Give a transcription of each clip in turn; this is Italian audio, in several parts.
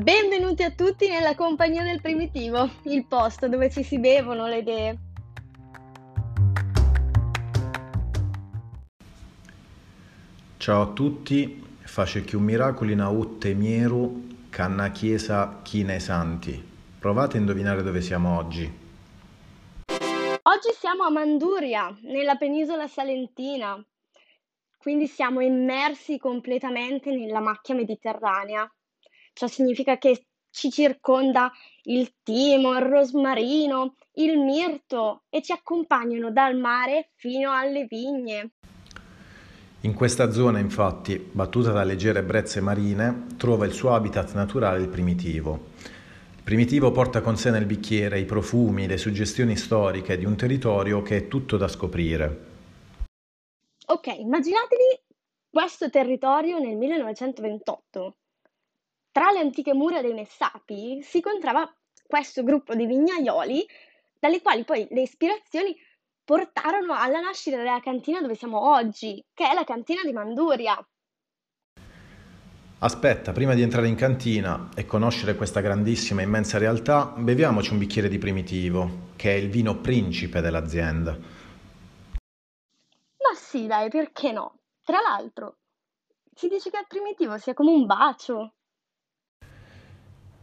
Benvenuti a tutti nella compagnia del primitivo, il posto dove ci si bevono le idee. Ciao a tutti, face un miracolo in autte mieru, canna chiesa china i santi. Provate a indovinare dove siamo oggi. Oggi siamo a Manduria, nella penisola salentina, quindi siamo immersi completamente nella macchia mediterranea. Ciò significa che ci circonda il timo, il rosmarino, il mirto e ci accompagnano dal mare fino alle vigne. In questa zona, infatti, battuta da leggere brezze marine, trova il suo habitat naturale il primitivo. Il primitivo porta con sé nel bicchiere i profumi, le suggestioni storiche di un territorio che è tutto da scoprire. Ok, immaginatevi questo territorio nel 1928. Tra le antiche mura dei Messapi si incontrava questo gruppo di vignaioli, dalle quali poi le ispirazioni portarono alla nascita della cantina dove siamo oggi, che è la cantina di Manduria. Aspetta, prima di entrare in cantina e conoscere questa grandissima e immensa realtà, beviamoci un bicchiere di primitivo, che è il vino principe dell'azienda. Ma sì, dai, perché no? Tra l'altro, si dice che il primitivo sia come un bacio.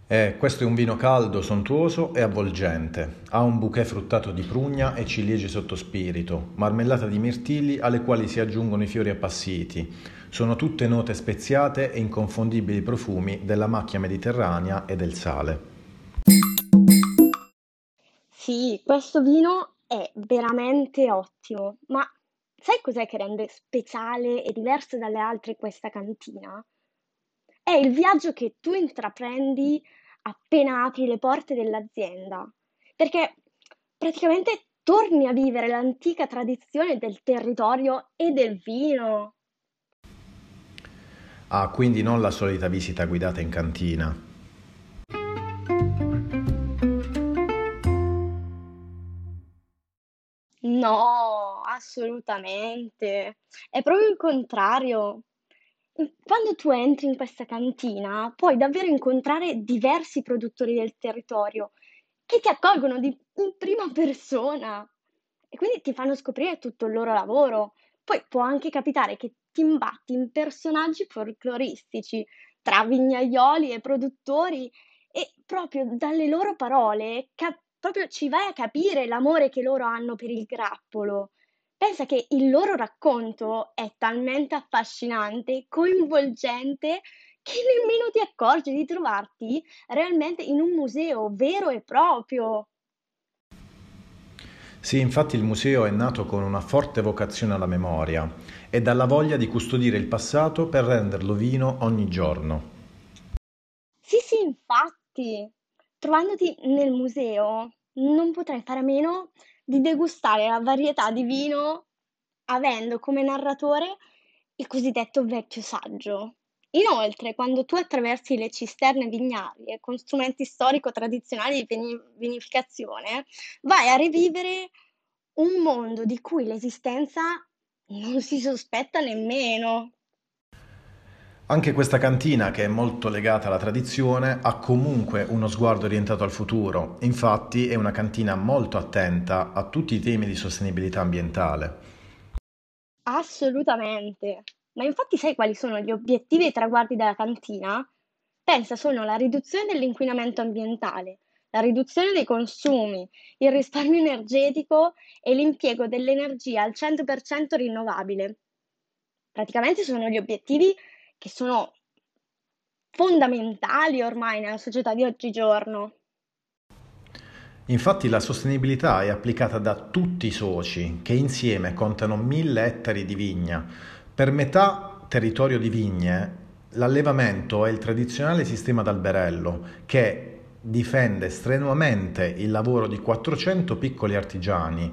Eh, questo è un vino caldo, sontuoso e avvolgente. Ha un bouquet fruttato di prugna e ciliegie sotto spirito, marmellata di mirtilli alle quali si aggiungono i fiori appassiti. Sono tutte note speziate e inconfondibili profumi della macchia mediterranea e del sale. Sì, questo vino è veramente ottimo, ma sai cos'è che rende speciale e diverso dalle altre questa cantina? È il viaggio che tu intraprendi appena apri le porte dell'azienda, perché praticamente torni a vivere l'antica tradizione del territorio e del vino. Ah, quindi non la solita visita guidata in cantina. No, assolutamente. È proprio il contrario. Quando tu entri in questa cantina, puoi davvero incontrare diversi produttori del territorio che ti accolgono di- in prima persona e quindi ti fanno scoprire tutto il loro lavoro. Poi può anche capitare che ti imbatti in personaggi folcloristici tra vignaioli e produttori e proprio dalle loro parole cap- proprio ci vai a capire l'amore che loro hanno per il grappolo. Pensa che il loro racconto è talmente affascinante, coinvolgente, che nemmeno ti accorgi di trovarti realmente in un museo vero e proprio. Sì, infatti il museo è nato con una forte vocazione alla memoria e dalla voglia di custodire il passato per renderlo vino ogni giorno. Sì, sì, infatti, trovandoti nel museo non potrai fare a meno di degustare la varietà di vino avendo come narratore il cosiddetto vecchio saggio. Inoltre, quando tu attraversi le cisterne vignarie con strumenti storico-tradizionali di vinificazione, vai a rivivere un mondo di cui l'esistenza non si sospetta nemmeno. Anche questa cantina, che è molto legata alla tradizione, ha comunque uno sguardo orientato al futuro. Infatti è una cantina molto attenta a tutti i temi di sostenibilità ambientale. Assolutamente. Ma infatti sai quali sono gli obiettivi e i traguardi della cantina? Pensa, sono la riduzione dell'inquinamento ambientale, la riduzione dei consumi, il risparmio energetico e l'impiego dell'energia al 100% rinnovabile. Praticamente sono gli obiettivi che sono fondamentali ormai nella società di oggigiorno. Infatti la sostenibilità è applicata da tutti i soci che insieme contano mille ettari di vigna. Per metà territorio di vigne l'allevamento è il tradizionale sistema d'alberello che difende strenuamente il lavoro di 400 piccoli artigiani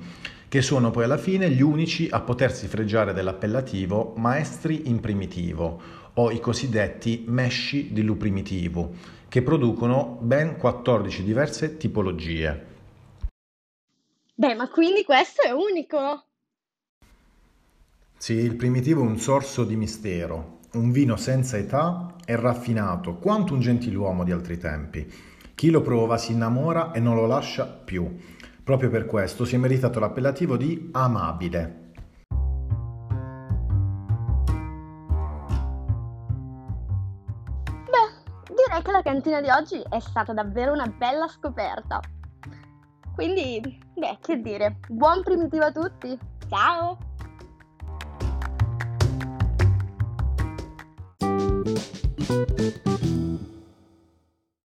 che sono poi alla fine gli unici a potersi fregiare dell'appellativo maestri in primitivo o i cosiddetti mesci di luprimitivo, che producono ben 14 diverse tipologie. Beh, ma quindi questo è unico? Sì, il primitivo è un sorso di mistero, un vino senza età e raffinato, quanto un gentiluomo di altri tempi. Chi lo prova si innamora e non lo lascia più. Proprio per questo si è meritato l'appellativo di amabile. Beh, direi che la cantina di oggi è stata davvero una bella scoperta. Quindi, beh, che dire, buon primitivo a tutti! Ciao!